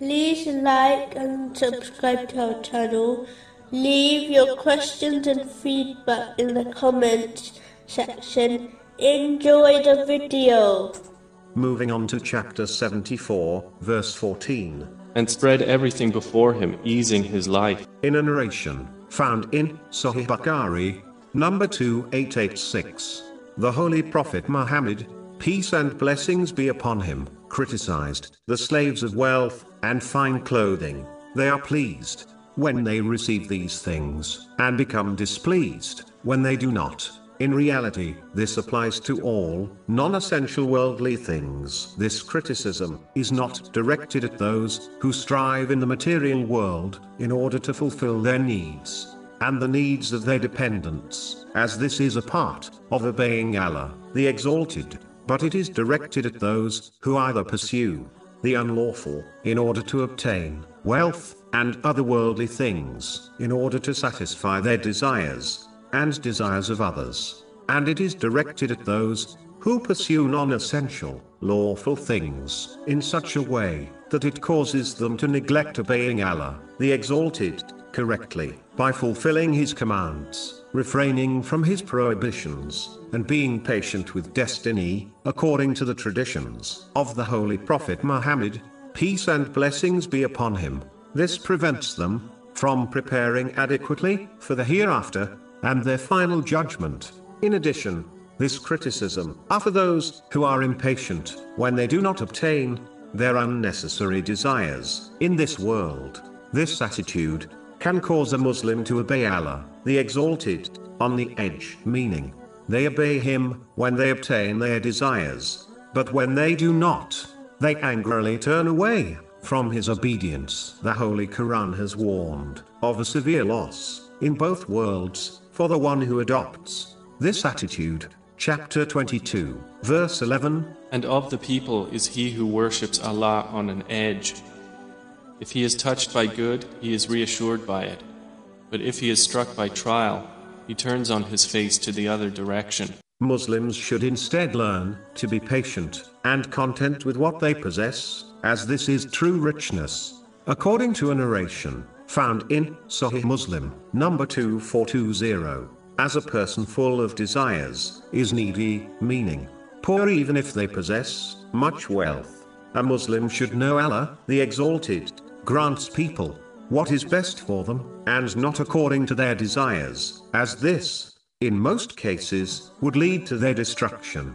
like and subscribe to our channel. Leave your questions and feedback in the comments section. Enjoy the video. Moving on to chapter 74, verse 14. and spread everything before him, easing his life. In a narration, found in Sahih Bukhari, number 2886, the Holy Prophet Muhammad, peace and blessings be upon him, criticized the slaves of wealth and fine clothing. They are pleased when they receive these things, and become displeased when they do not. In reality, this applies to all non essential worldly things. This criticism is not directed at those who strive in the material world in order to fulfill their needs and the needs of their dependents, as this is a part of obeying Allah, the Exalted, but it is directed at those who either pursue the unlawful in order to obtain wealth and other worldly things in order to satisfy their desires and desires of others, and it is directed at those who pursue non-essential, lawful things in such a way that it causes them to neglect obeying Allah, the Exalted, correctly, by fulfilling His commands, refraining from His prohibitions, and being patient with destiny, according to the traditions of the Holy Prophet Muhammad, peace and blessings be upon him. This prevents them from preparing adequately for the hereafter and their final judgment. In addition, this criticism are for those who are impatient when they do not obtain their unnecessary desires in this world. This attitude can cause a Muslim to obey Allah, the Exalted, on the edge, meaning they obey Him when they obtain their desires, but when they do not, they angrily turn away from His obedience. The Holy Quran has warned of a severe loss in both worlds for the one who adopts this attitude. Chapter 22, verse 11 And of the people is he who worships Allah on an edge. If he is touched by good, he is reassured by it. But if he is struck by trial, he turns on his face to the other direction. Muslims should instead learn to be patient and content with what they possess, as this is true richness. According to a narration found in Sahih Muslim, number 2420, as a person full of desires is needy, meaning poor even if they possess much wealth. A Muslim should know Allah, the Exalted, grants people what is best for them, and not according to their desires, as this, in most cases, would lead to their destruction.